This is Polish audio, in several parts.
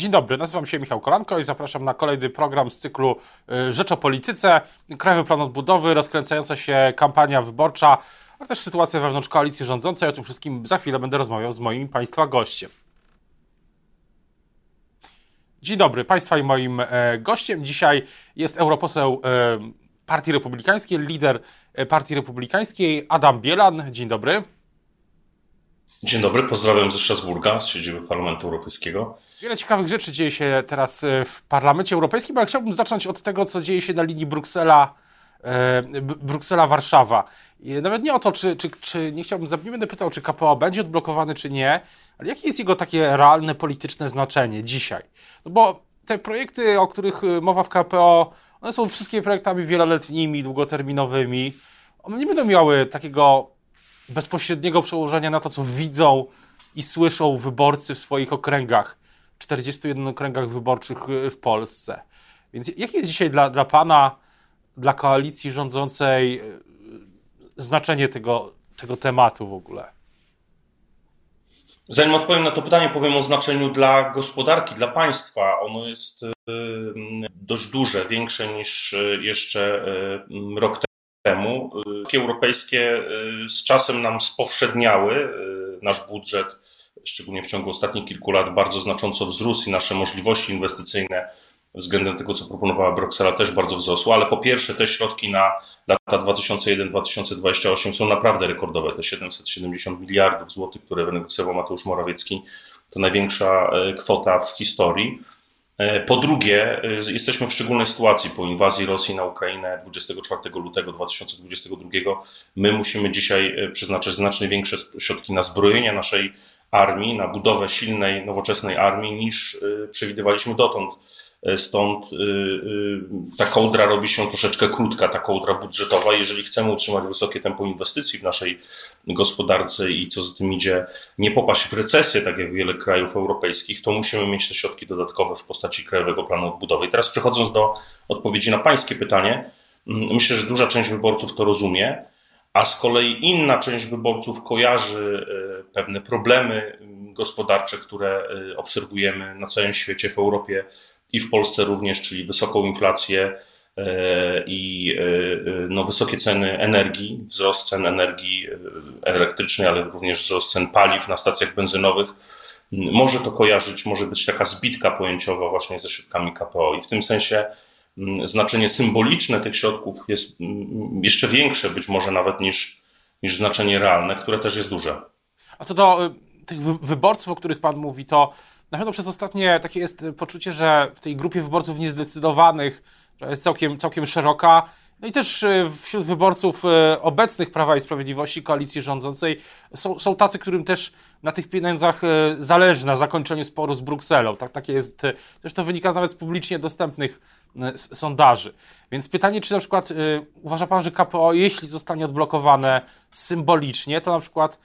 Dzień dobry, nazywam się Michał Kolanko i zapraszam na kolejny program z cyklu y, Rzecz o Polityce. Krajowy Plan Odbudowy, rozkręcająca się kampania wyborcza, ale też sytuacja wewnątrz koalicji rządzącej. O tym wszystkim za chwilę będę rozmawiał z moim Państwa gościem. Dzień dobry, Państwa i moim e, gościem dzisiaj jest europoseł e, Partii Republikańskiej, lider e, Partii Republikańskiej Adam Bielan. Dzień dobry. Dzień dobry, pozdrawiam ze Strasburga, z siedziby Parlamentu Europejskiego. Wiele ciekawych rzeczy dzieje się teraz e, w Parlamencie Europejskim, ale chciałbym zacząć od tego, co dzieje się na linii Bruksela. E, Bruksela-Warszawa. Nawet nie o to, czy, czy, czy nie chciałbym, nie będę pytał, czy KPO będzie odblokowany, czy nie, ale jakie jest jego takie realne polityczne znaczenie dzisiaj? No bo te projekty, o których e, mowa w KPO, one są wszystkie projektami wieloletnimi, długoterminowymi. One nie będą miały takiego bezpośredniego przełożenia na to, co widzą i słyszą wyborcy w swoich okręgach, 41 okręgach wyborczych w Polsce. Więc jakie jest dzisiaj dla, dla Pana, dla koalicji rządzącej e, znaczenie tego, tego tematu w ogóle? Zanim odpowiem na to pytanie, powiem o znaczeniu dla gospodarki, dla państwa. Ono jest e, dość duże, większe niż jeszcze rok temu. Y, europejskie y, z czasem nam spowszedniały. Y, nasz budżet, szczególnie w ciągu ostatnich kilku lat, bardzo znacząco wzrósł i nasze możliwości inwestycyjne względem tego, co proponowała Bruksela, też bardzo wzrosły, ale po pierwsze te środki na lata 2001-2028 są naprawdę rekordowe. Te 770 miliardów złotych, które wynegocjował Mateusz Morawiecki, to największa kwota w historii. E, po drugie, e, jesteśmy w szczególnej sytuacji po inwazji Rosji na Ukrainę 24 lutego 2022. My musimy dzisiaj e, przeznaczyć znacznie większe środki na zbrojenie naszej armii, na budowę silnej, nowoczesnej armii niż przewidywaliśmy dotąd. Stąd y, y, ta kołdra robi się troszeczkę krótka, ta kołdra budżetowa. Jeżeli chcemy utrzymać wysokie tempo inwestycji w naszej gospodarce i co za tym idzie, nie popaść w recesję, tak jak wiele krajów europejskich, to musimy mieć te środki dodatkowe w postaci Krajowego Planu Odbudowy. I teraz przechodząc do odpowiedzi na Pańskie pytanie, mm, myślę, że duża część wyborców to rozumie, a z kolei inna część wyborców kojarzy y, pewne problemy gospodarcze, które obserwujemy na całym świecie, w Europie i w Polsce również, czyli wysoką inflację e, i e, e, no, wysokie ceny energii, wzrost cen energii elektrycznej, ale również wzrost cen paliw na stacjach benzynowych. Może to kojarzyć, może być taka zbitka pojęciowa właśnie ze środkami KPO i w tym sensie znaczenie symboliczne tych środków jest jeszcze większe być może nawet niż, niż znaczenie realne, które też jest duże. A co do y, tych wyborców, o których Pan mówi, to na pewno przez ostatnie takie jest poczucie, że w tej grupie wyborców niezdecydowanych, która jest całkiem, całkiem szeroka, no i też e, wśród wyborców e, obecnych Prawa i Sprawiedliwości, koalicji rządzącej, są, są tacy, którym też na tych pieniądzach e, zależy, na zakończeniu sporu z Brukselą. Tak, takie jest, też to wynika nawet z publicznie dostępnych sondaży. Więc pytanie, czy na przykład uważa Pan, że KPO, jeśli zostanie odblokowane symbolicznie, to na przykład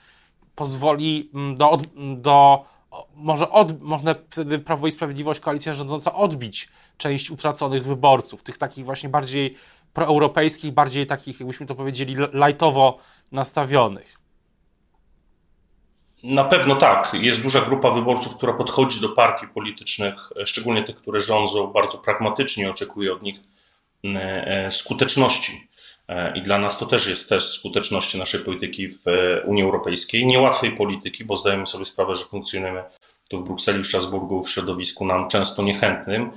pozwoli mm, do, do może od, można wtedy Prawo i Sprawiedliwość, koalicja rządząca odbić część utraconych wyborców, tych takich właśnie bardziej proeuropejskich, bardziej takich, jakbyśmy to powiedzieli, lajtowo nastawionych. Na pewno tak. Jest duża grupa wyborców, która podchodzi do partii politycznych, szczególnie tych, które rządzą, bardzo pragmatycznie, oczekuje od nich mm, e, skuteczności. E, I dla nas to też jest test skuteczności naszej polityki w e, Unii Europejskiej. Niełatwej polityki, bo zdajemy sobie sprawę, że funkcjonujemy tu w Brukseli, w Strasburgu, w środowisku nam często niechętnym.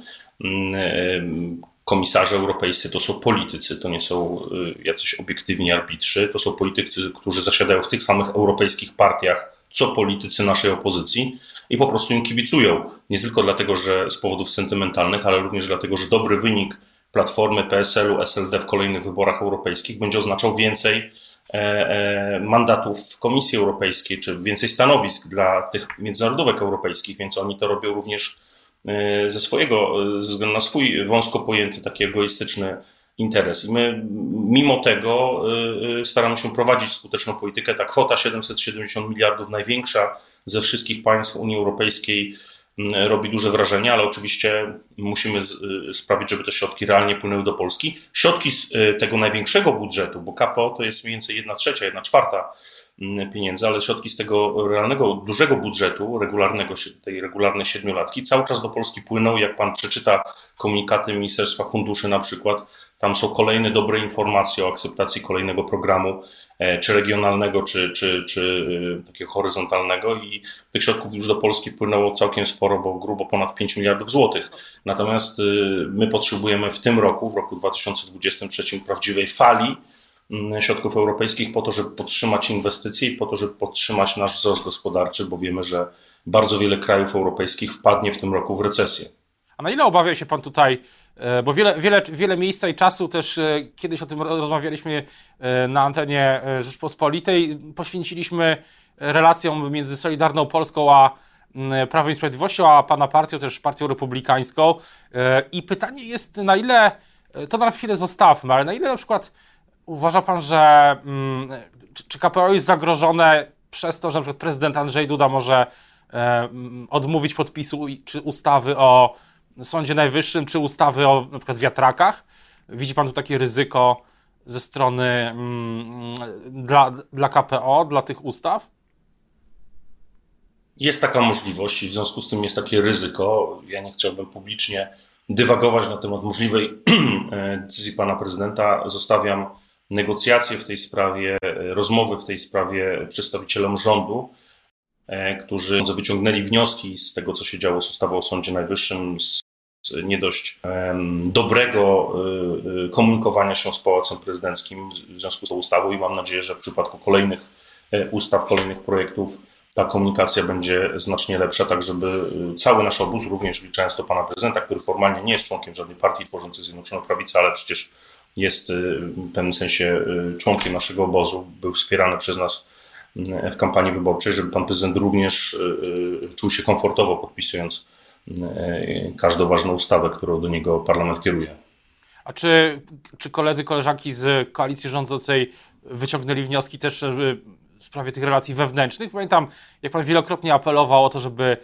Komisarze europejscy to są politycy, to nie są jacyś obiektywni arbitrzy, to są politycy, którzy zasiadają w tych samych europejskich partiach, co politycy naszej opozycji i po prostu im kibicują. Nie tylko dlatego, że z powodów sentymentalnych, ale również dlatego, że dobry wynik Platformy, PSL-u, SLD w kolejnych wyborach europejskich będzie oznaczał więcej e, e, mandatów w Komisji Europejskiej, czy więcej stanowisk dla tych międzynarodówek europejskich, więc oni to robią również ze swojego, ze względu na swój wąsko pojęty, taki egoistyczny interes. I my mimo tego staramy się prowadzić skuteczną politykę. Ta kwota 770 miliardów, największa ze wszystkich państw Unii Europejskiej, robi duże wrażenie, ale oczywiście musimy sprawić, żeby te środki realnie płynęły do Polski. Środki z tego największego budżetu, bo KPO to jest mniej więcej 1 trzecia, 1 czwarta pieniędzy, ale środki z tego realnego, dużego budżetu, regularnego, tej regularnej siedmiolatki cały czas do Polski płyną. Jak pan przeczyta komunikaty Ministerstwa Funduszy na przykład, tam są kolejne dobre informacje o akceptacji kolejnego programu, e, czy regionalnego, czy, czy, czy e, takiego horyzontalnego i tych środków już do Polski wpłynęło całkiem sporo, bo grubo ponad 5 miliardów złotych. Natomiast e, my potrzebujemy w tym roku, w roku 2023 prawdziwej fali mm, środków europejskich po to, żeby podtrzymać inwestycje i po to, żeby podtrzymać nasz wzrost gospodarczy, bo wiemy, że bardzo wiele krajów europejskich wpadnie w tym roku w recesję. A na ile obawia się Pan tutaj, e, bo wiele, wiele, wiele miejsca i czasu też e, kiedyś o tym rozmawialiśmy e, na antenie Rzeczpospolitej, poświęciliśmy relacjom między Solidarną Polską a Prawem i Sprawiedliwością, a Pana partią, też Partią Republikańską. I pytanie jest, na ile, to na chwilę zostawmy, ale na ile na przykład uważa Pan, że czy KPO jest zagrożone przez to, że przykład prezydent Andrzej Duda może odmówić podpisu czy ustawy o Sądzie Najwyższym, czy ustawy o przykład wiatrakach? Widzi Pan tu takie ryzyko ze strony mm, dla, dla KPO, dla tych ustaw? Jest taka możliwość i w związku z tym jest takie ryzyko. Ja nie chciałbym publicznie dywagować na temat możliwej decyzji pana prezydenta. Zostawiam negocjacje w tej sprawie, rozmowy w tej sprawie przedstawicielom rządu, e, którzy wyciągnęli wnioski z tego, co się działo z ustawą o Sądzie Najwyższym, z nie dość dobrego y, komunikowania się z Pałacem Prezydenckim w związku z tą ustawą i mam nadzieję, że w przypadku kolejnych e, ustaw, kolejnych projektów ta komunikacja będzie znacznie lepsza, tak żeby cały nasz obóz, również liczając do pana prezydenta, który formalnie nie jest członkiem żadnej partii tworzącej Zjednoczoną Prawicę, ale przecież jest w pewnym sensie członkiem naszego obozu, był wspierany przez nas w kampanii wyborczej, żeby pan prezydent również czuł się komfortowo podpisując każdą ważną ustawę, którą do niego parlament kieruje. A czy, czy koledzy, koleżanki z koalicji rządzącej wyciągnęli wnioski też w sprawie tych relacji wewnętrznych? Pamiętam, jak pan wielokrotnie apelował o to, żeby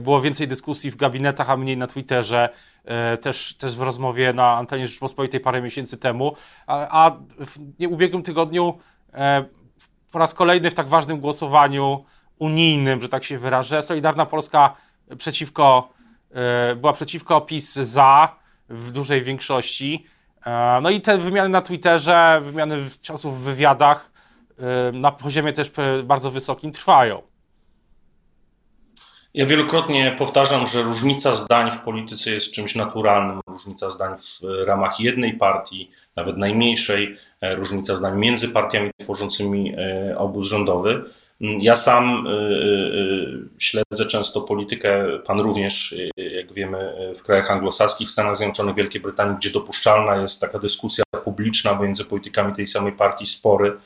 było więcej dyskusji w gabinetach, a mniej na Twitterze, e, też, też w rozmowie na antenie Rzeczpospolitej parę miesięcy temu. A, w ubiegłym tygodniu po raz kolejny w tak ważnym głosowaniu unijnym, że tak się wyrażę, Solidarna Polska przeciwko E, była przeciwko, PiS za w dużej większości. E, no i te wymiany na Twitterze, wymiany ciosów w wywiadach e, na poziomie też bardzo wysokim trwają. Ja wielokrotnie powtarzam, że różnica zdań w polityce jest czymś naturalnym. Różnica zdań w ramach jednej partii, nawet najmniejszej, różnica zdań między partiami tworzącymi obóz rządowy ja sam śledzę często politykę, pan również, jak wiemy, w krajach anglosaskich, Stanach Zjednoczonych, Wielkiej Brytanii, gdzie dopuszczalna jest taka dyskusja publiczna między politykami tej samej partii, spory.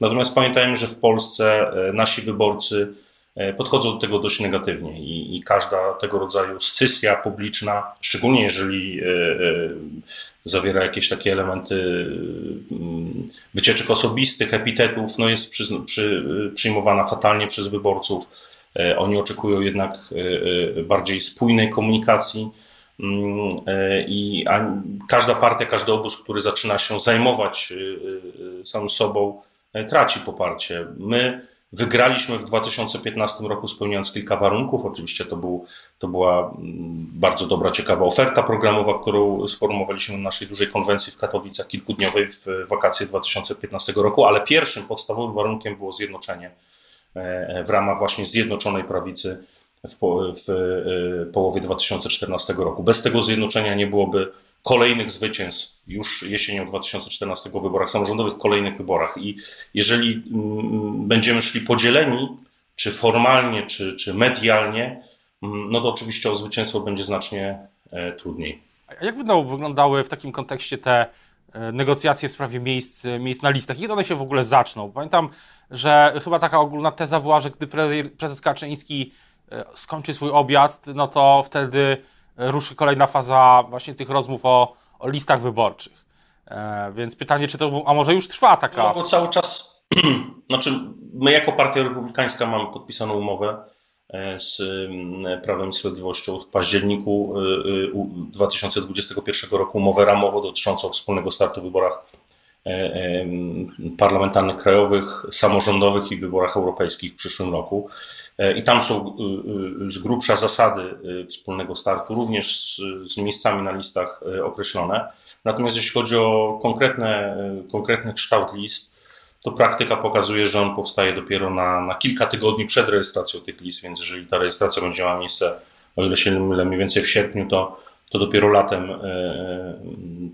Natomiast pamiętajmy, że w Polsce nasi wyborcy E, podchodzą do tego dość negatywnie i, i, każda tego rodzaju scysja publiczna, szczególnie jeżeli e, e, zawiera jakieś takie elementy mm, wycieczek osobistych, epitetów, no jest przy, przy, przyjmowana fatalnie przez wyborców. Oni oczekują jednak bardziej spójnej komunikacji. Mm, I każda partia, każdy obóz, który zaczyna się zajmować sam sobą, traci poparcie. My Wygraliśmy w 2015 roku spełniając kilka warunków. Oczywiście to, był, to była mm, bardzo dobra, ciekawa oferta programowa, którą sformułowaliśmy na naszej dużej konwencji w Katowicach kilkudniowej w wakacje 2015 roku, ale pierwszym podstawowym warunkiem było zjednoczenie e, w ramach właśnie Zjednoczonej Prawicy w, w e, połowie 2014 roku. Bez tego zjednoczenia nie byłoby kolejnych zwycięstw już jesienią 2014 w wyborach samorządowych, kolejnych wyborach. I jeżeli mm, będziemy szli podzieleni, czy formalnie, czy, czy medialnie, mm, no to oczywiście o zwycięstwo będzie znacznie e, trudniej. A jak wyglądały w takim kontekście te e, negocjacje w sprawie miejsc, miejsc na listach? Kiedy one się w ogóle zaczną? Pamiętam, że chyba taka ogólna teza była, że gdy prezes Kaczyński e, skończy swój objazd, no to wtedy ruszy kolejna faza właśnie tych rozmów o, o listach wyborczych. E, więc pytanie, czy to, a może już trwa taka... No bo cały czas, znaczy my jako Partia Republikańska mamy podpisaną umowę e, z mm, Prawem i Sprawiedliwością w październiku 2021 e, roku umowę ramową dotyczącą wspólnego startu w wyborach parlamentarnych krajowych, samorządowych i wyborach europejskich w przyszłym roku. I tam są z grubsza zasady wspólnego startu, również z, miejscami na listach określone. Natomiast jeśli chodzi o konkretne, konkretny kształt list, to praktyka pokazuje, że on powstaje dopiero na, na kilka tygodni przed rejestracją tych list, więc jeżeli ta rejestracja będzie miała miejsce, o ile się mylę, mniej więcej w sierpniu, to, to dopiero latem e, e,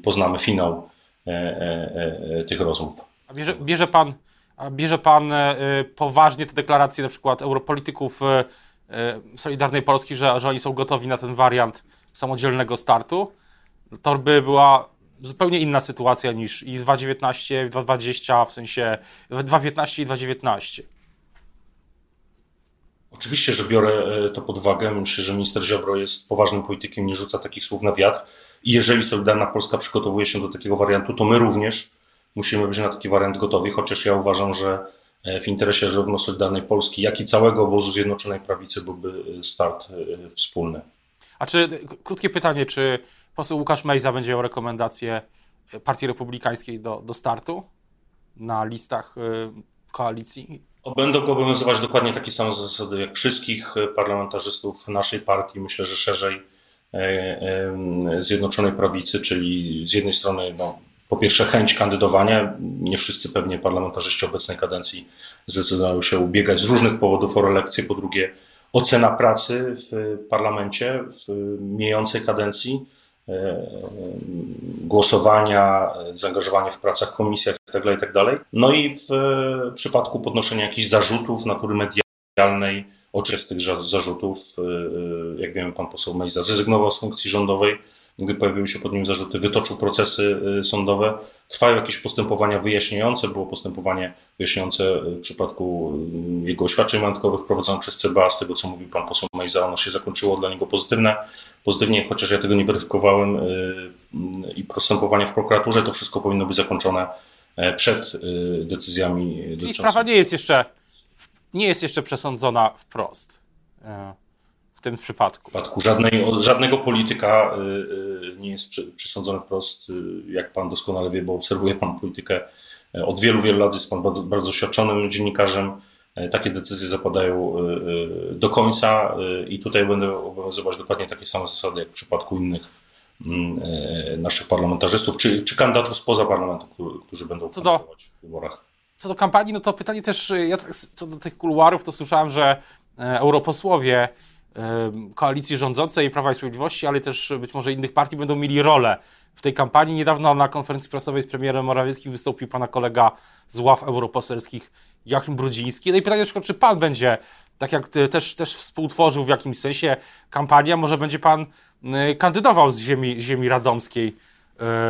poznamy finał e, tych rozmów. Bierze, bierze pan, bierze pan poważnie te deklaracje na przykład europolityków Solidarnej Polski, że, że oni są gotowi na ten wariant samodzielnego startu? To by była zupełnie inna sytuacja niż i 2.19, 2.20, w sensie 2.15 i 2.19. Oczywiście, że biorę to pod uwagę. Myślę, że minister Ziobro jest poważnym politykiem, nie rzuca takich słów na wiatr. I jeżeli Solidarna Polska przygotowuje się do takiego wariantu, to my również musimy być na taki wariant gotowi, chociaż ja uważam, że e, w interesie zarówno Solidarnej Polski, jak i całego obozu Zjednoczonej Prawicy byłby e, start wspólny. A czy, krótkie pytanie, czy poseł Łukasz Mejza będzie miał rekomendację Partii Republikańskiej do, do startu na listach koalicji? Będą go obowiązywać dokładnie takie same zasady jak wszystkich parlamentarzystów naszej partii, myślę, że szerzej e, e, Zjednoczonej Prawicy, czyli z jednej strony no, po pierwsze chęć kandydowania. Nie wszyscy pewnie parlamentarzyści obecnej kadencji zdecydowały się ubiegać z różnych powodów o reelekcję. Po drugie ocena pracy w parlamencie w mijającej kadencji E, głosowania, zaangażowanie w pracach komisjach itd., itd. No i w przypadku podnoszenia jakichś zarzutów natury medialnej, oczywiście tych zarzutów, e, e, jak wiemy, pan poseł Mejza zrezygnował z funkcji rządowej, gdy pojawiły się pod nim zarzuty, wytoczył procesy sądowe. Trwają jakieś postępowania wyjaśniające. Było postępowanie wyjaśniające w przypadku jego oświadczeń majątkowych prowadzone przez CBA. Z tego, co mówił pan poseł Mejza, ono się zakończyło dla niego pozytywne pozytywnie, chociaż ja tego nie weryfikowałem y, i postępowanie w prokuraturze, to wszystko powinno być zakończone e, przed y, decyzjami. Czyli sprawa nie jest jeszcze, nie jest jeszcze przesądzona wprost e, tym przypadku. W przypadku żadnej, żadnego polityka y, nie jest przesądzony wprost, jak pan doskonale wie, bo obserwuje pan politykę e, od wielu, wielu lat, jest pan bardzo, bardzo doświadczonym dziennikarzem E, takie decyzje zapadają e, e, do końca i tutaj będą obowiązywać dokładnie takie same zasady jak w przypadku innych mm, naszych parlamentarzystów, czy, czy kandydatów spoza parlamentu, którzy będą co do, w wyborach. Co do kampanii, no to pytanie też, ja tak, co do tych kuluarów, to słyszałem, że europosłowie koalicji rządzącej Prawa i Sprawiedliwości, ale też być może innych partii będą mieli rolę w tej kampanii. Niedawno na konferencji prasowej z premierem Morawieckim wystąpił pana kolega z ław europoselskich Joachim Brudziński. No i pytanie czy pan będzie, tak jak też, też współtworzył w jakimś sensie kampania, może będzie pan kandydował z ziemi, ziemi radomskiej,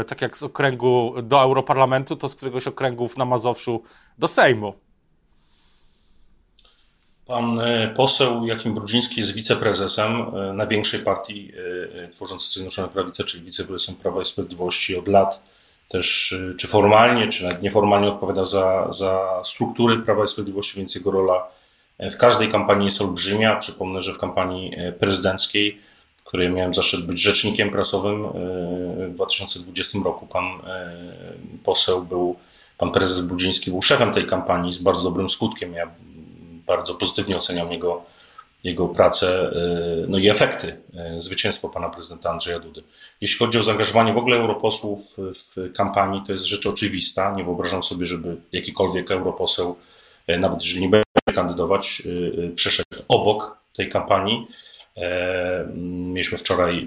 y, tak jak z okręgu do Europarlamentu, to z któregoś okręgów na Mazowszu do Sejmu. Pan y, poseł Jakim Brudziński jest wiceprezesem największej partii tworzącej Zjednoczoną Prawicę, czyli wiceprezesem Prawa i Sprawiedliwości od lat też czy formalnie, czy nawet nieformalnie odpowiada za, za struktury Prawa i Sprawiedliwości, więc jego rola e, w każdej kampanii jest olbrzymia. Przypomnę, że w kampanii e, prezydenckiej, w której miałem zaszczyt być rzecznikiem prasowym e, w 2020 roku, pan poseł był, pan prezes Budziński był szefem tej kampanii z bardzo dobrym skutkiem. Ja bardzo pozytywnie oceniam jego jego pracę, y, no i efekty y, zwycięstwa pana prezydenta Andrzeja Dudy. Jeśli chodzi o zaangażowanie w ogóle europosłów w kampanii, to jest rzecz oczywista. Nie wyobrażam sobie, żeby jakikolwiek europoseł, y, nawet jeżeli nie będzie kandydować, przeszedł obok tej kampanii. Mieliśmy wczoraj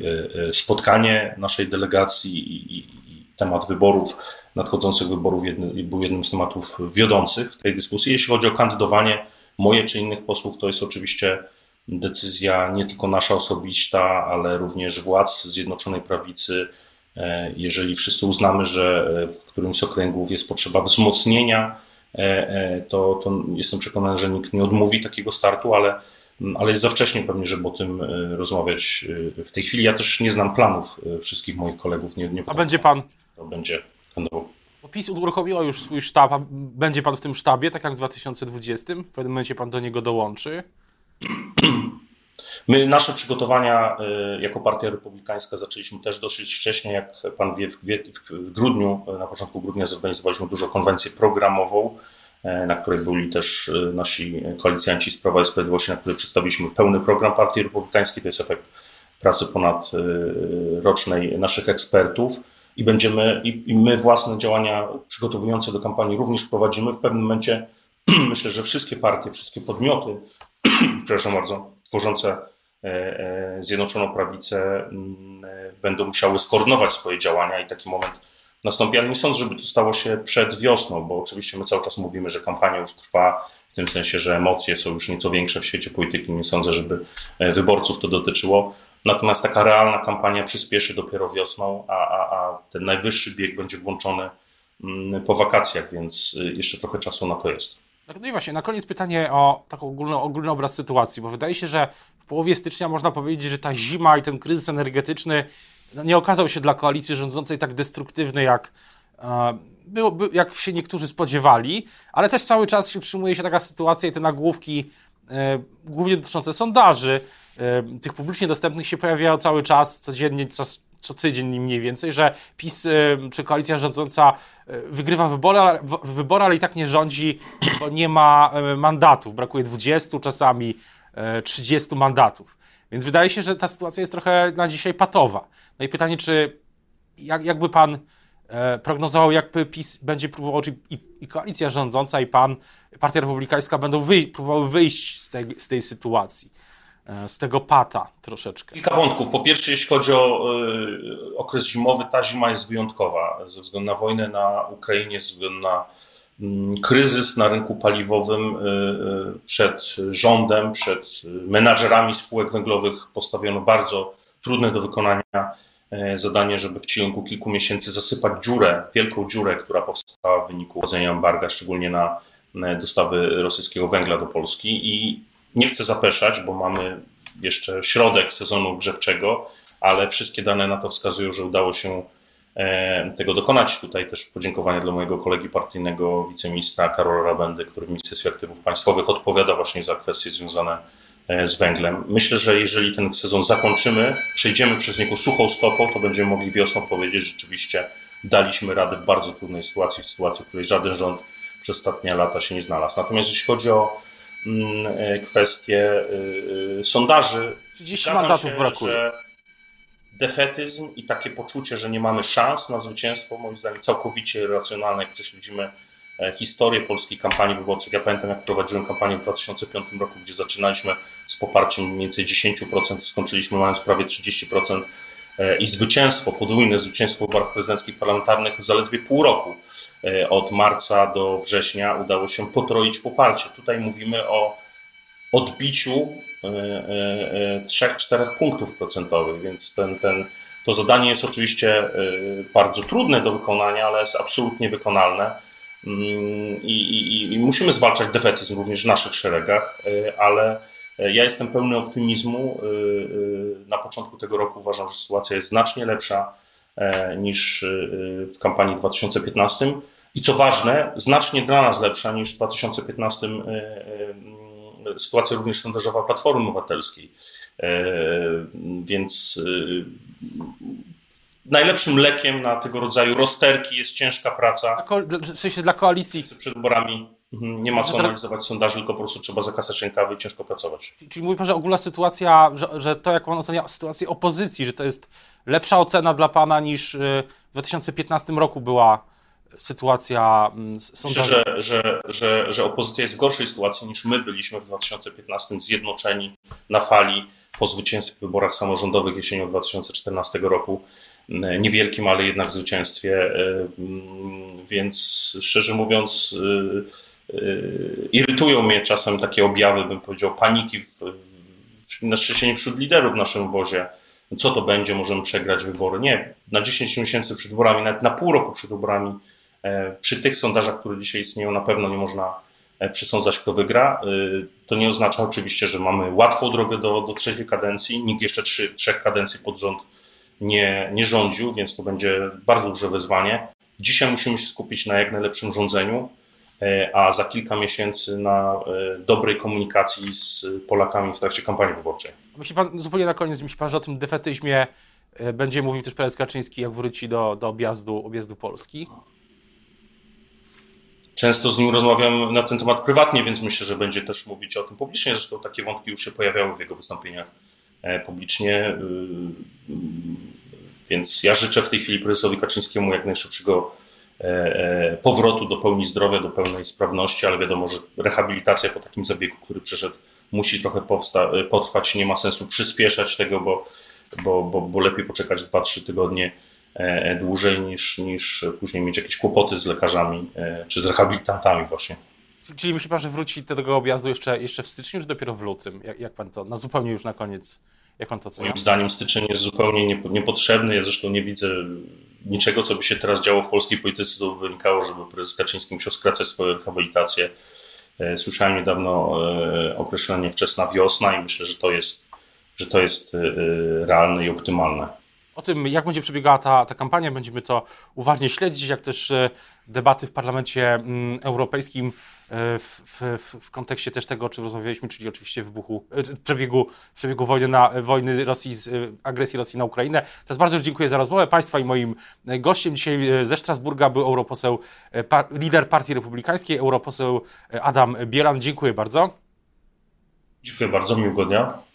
spotkanie naszej delegacji i, temat wyborów, nadchodzących wyborów jedny, był jednym z tematów wiodących w tej dyskusji. Jeśli chodzi o kandydowanie moje czy innych posłów, to jest oczywiście decyzja nie tylko nasza osobista, ale również władz Zjednoczonej Prawicy. E, jeżeli wszyscy uznamy, że w którymś z okręgów jest potrzeba wzmocnienia, e, e, to, to jestem przekonany, że nikt nie odmówi takiego startu, ale, ale jest za wcześnie pewnie, żeby o tym rozmawiać w tej chwili. Ja też nie znam planów wszystkich moich kolegów. Nie, nie A będzie pan? To będzie kandydował. PiS uruchomiła już swój sztab, a będzie pan w tym sztabie, tak jak w 2020? W pewnym momencie pan do niego dołączy? My nasze przygotowania jako Partia Republikańska zaczęliśmy też dosyć wcześnie, jak pan wie, w grudniu, na początku grudnia zorganizowaliśmy dużo konwencję programową, na której byli też nasi koalicjanci z Prawa i Sprawiedliwości, na której przedstawiliśmy pełny program Partii Republikańskiej. To jest efekt pracy ponadrocznej naszych ekspertów i będziemy, i, i my własne działania przygotowujące do kampanii również prowadzimy. W pewnym momencie myślę, że wszystkie partie, wszystkie podmioty, przepraszam bardzo, tworzące e, e, Zjednoczoną Prawicę mm, e, będą musiały skoordynować swoje działania i taki moment nastąpi, ale nie sądzę, żeby to stało się przed wiosną, bo oczywiście my cały czas mówimy, że kampania już trwa, w tym sensie, że emocje są już nieco większe w świecie polityki. Nie sądzę, żeby wyborców to dotyczyło. Natomiast taka realna kampania przyspieszy dopiero wiosną, a, a, a ten najwyższy bieg będzie włączony mm, po wakacjach, więc y, jeszcze trochę czasu na to jest. No i właśnie, na koniec pytanie o taki ogólny, ogólny obraz sytuacji, bo wydaje się, że w połowie stycznia można powiedzieć, że ta zima i ten kryzys energetyczny no, nie okazał się dla koalicji rządzącej tak destruktywny, jak, e, jak się niektórzy spodziewali, ale też cały czas się przyjmuje się taka sytuacja i te nagłówki, e, głównie dotyczące sondaży, tych publicznie dostępnych się pojawiają cały czas, codziennie, co, tydzień mniej więcej, że PiS czy koalicja rządząca e, wygrywa wybory, wybory, ale i tak nie rządzi, bo nie ma e, mandatów. Brakuje 20, czasami 30 e, mandatów. Więc wydaje się, że ta sytuacja jest trochę na dzisiaj patowa. No i pytanie, czy jak, jakby pan prognozował, jakby PiS będzie próbował, czy i, i koalicja rządząca, i pan, Partia Republikańska będą wyj próbowały wyjść z tej, z tej sytuacji. E, z tego pata troszeczkę. Kilka wątków. Po pierwsze, jeśli chodzi o y, okres zimowy, ta zima jest wyjątkowa ze względu na wojnę na Ukrainie, ze względu na y, kryzys na rynku paliwowym y, przed rządem, przed menadżerami spółek węglowych postawiono bardzo trudne do wykonania zadanie, żeby w ciągu kilku miesięcy zasypać dziurę, wielką dziurę, która powstała w wyniku wchodzenia embarga, szczególnie na dostawy rosyjskiego węgla do Polski i nie chcę zapeszać, bo mamy jeszcze środek sezonu grzewczego, ale wszystkie dane na to wskazują, że udało się e, tego dokonać. Tutaj też podziękowanie dla mojego kolegi partyjnego, wiceministra Karola Rabendy, który w Ministerstwie Aktywów Państwowych odpowiada właśnie za kwestie związane e, z węglem. Myślę, że jeżeli ten sezon zakończymy, przejdziemy przez niego suchą stopą, to będziemy mogli wiosną powiedzieć, że rzeczywiście daliśmy radę w bardzo trudnej sytuacji, w sytuacji, w której żaden rząd przez ostatnie lata się nie znalazł. Natomiast jeśli chodzi o Mm, e, kwestie e, e, sondaży. 30 mandatów się, brakuje. Że defetyzm i takie poczucie, że nie mamy szans na zwycięstwo, moim zdaniem całkowicie racjonalne, jak prześledzimy historię polskiej kampanii wyborczej. Ja pamiętam, jak prowadziłem kampanię w 2005 roku, gdzie zaczynaliśmy z poparciem mniej więcej 10%, skończyliśmy mając prawie 30% i zwycięstwo, podwójne zwycięstwo w wyborach prezydenckich parlamentarnych zaledwie pół roku. E, od marca do września udało się potroić poparcie. Tutaj mówimy o odbiciu 3-4 e, e, punktów procentowych, więc ten, ten, to zadanie jest oczywiście bardzo trudne do wykonania, ale jest absolutnie wykonalne. Mm, I, i, I, musimy zwalczać defetyzm również w naszych szeregach, ale ja jestem pełny optymizmu. Na początku tego roku uważam, że sytuacja jest znacznie lepsza niż e, w kampanii 2015 i co ważne, znacznie dla nas lepsza niż w 2015 e, sytuacja również sondażowa Platformy Obywatelskiej. Więc najlepszym lekiem na tego rodzaju rozterki jest ciężka praca. W sensie dla koalicji. Przed wyborami nie ma co analizować sondaży, tylko po prostu trzeba zakasać rękawy i ciężko pracować. Czyli mówi pan, że ogólna sytuacja, że, że to jak pan ocenia sytuację opozycji, że to jest lepsza ocena dla pana niż y, w 2015 roku była sytuacja mm? Myślę, że, że, że, że opozycja jest w gorszej sytuacji niż my byliśmy w 2015 zjednoczeni na fali po zwycięstwie w wyborach samorządowych jesienią 2014 roku. Mm, niewielkim, ale jednak zwycięstwie. Y, mm, więc szczerze mówiąc, Y, irytują mnie czasem takie objawy, bym powiedział, paniki w, w, na szczęście wśród liderów w naszym obozie. Co to będzie, możemy przegrać wybory. Nie, na 10 miesięcy przed wyborami, nawet na pół roku przed wyborami, e, przy tych sondażach, które dzisiaj istnieją, na pewno nie można e, przesądzać, kto wygra. E, to nie oznacza oczywiście, że mamy łatwą drogę do, do trzeciej kadencji. Nikt jeszcze trzy, trzech kadencji pod rząd nie, nie rządził, więc to będzie bardzo duże wyzwanie. Dzisiaj musimy się skupić na jak najlepszym rządzeniu a za kilka miesięcy na dobrej komunikacji z Polakami w trakcie kampanii wyborczej. Myśli pan, zupełnie na koniec, myśli pan, że o tym defetyzmie będzie mówił też prezes Kaczyński, jak wróci do, do objazdu, objazdu Polski? Często z nim rozmawiam na ten temat prywatnie, więc myślę, że będzie też mówić o tym publicznie. Zresztą takie wątki już się pojawiały w jego wystąpieniach e, publicznie. E, więc ja życzę w tej chwili prezesowi Kaczyńskiemu jak najszybszego e, powrotu do pełni zdrowia, do pełnej sprawności, ale wiadomo, że rehabilitacja po takim zabiegu, który przeszedł, musi trochę potrwać. Nie ma sensu przyspieszać tego, bo, bo, bo, bo lepiej poczekać 2-3 tygodnie E, dłużej niż, niż później mieć jakieś kłopoty z lekarzami e, czy z rehabilitantami właśnie. Czyli myśli pan, że wróci do tego objazdu jeszcze, jeszcze w styczniu, czy dopiero w lutym? Jak, jak pan to, na zupełnie już na koniec, jak pan to ocenia? Moim zdaniem styczeń jest zupełnie niepotrzebny. Ja zresztą nie widzę niczego, co by się teraz działo w polskiej polityce, co by wynikało, żeby prezes Kaczyński musiał skracać swoją rehabilitację. E, słyszałem niedawno określenie wczesna wiosna i myślę, że to jest, że to jest realne i optymalne. O tym, jak będzie przebiegała ta, ta kampania, będziemy to uważnie śledzić, jak też e, debaty w Parlamencie mm, Europejskim e, w, w, w, kontekście też tego, o czym rozmawialiśmy, czyli oczywiście wybuchu, e, przebiegu, przebiegu wojny, na, wojny Rosji, agresji Rosji na Ukrainę. Teraz bardzo dziękuję za rozmowę Państwa i moim gościem dzisiaj ze Strasburga był europoseł, lider Partii Republikańskiej, europoseł Adam Bielan. Dziękuję bardzo. Dziękuję bardzo, miłego dnia.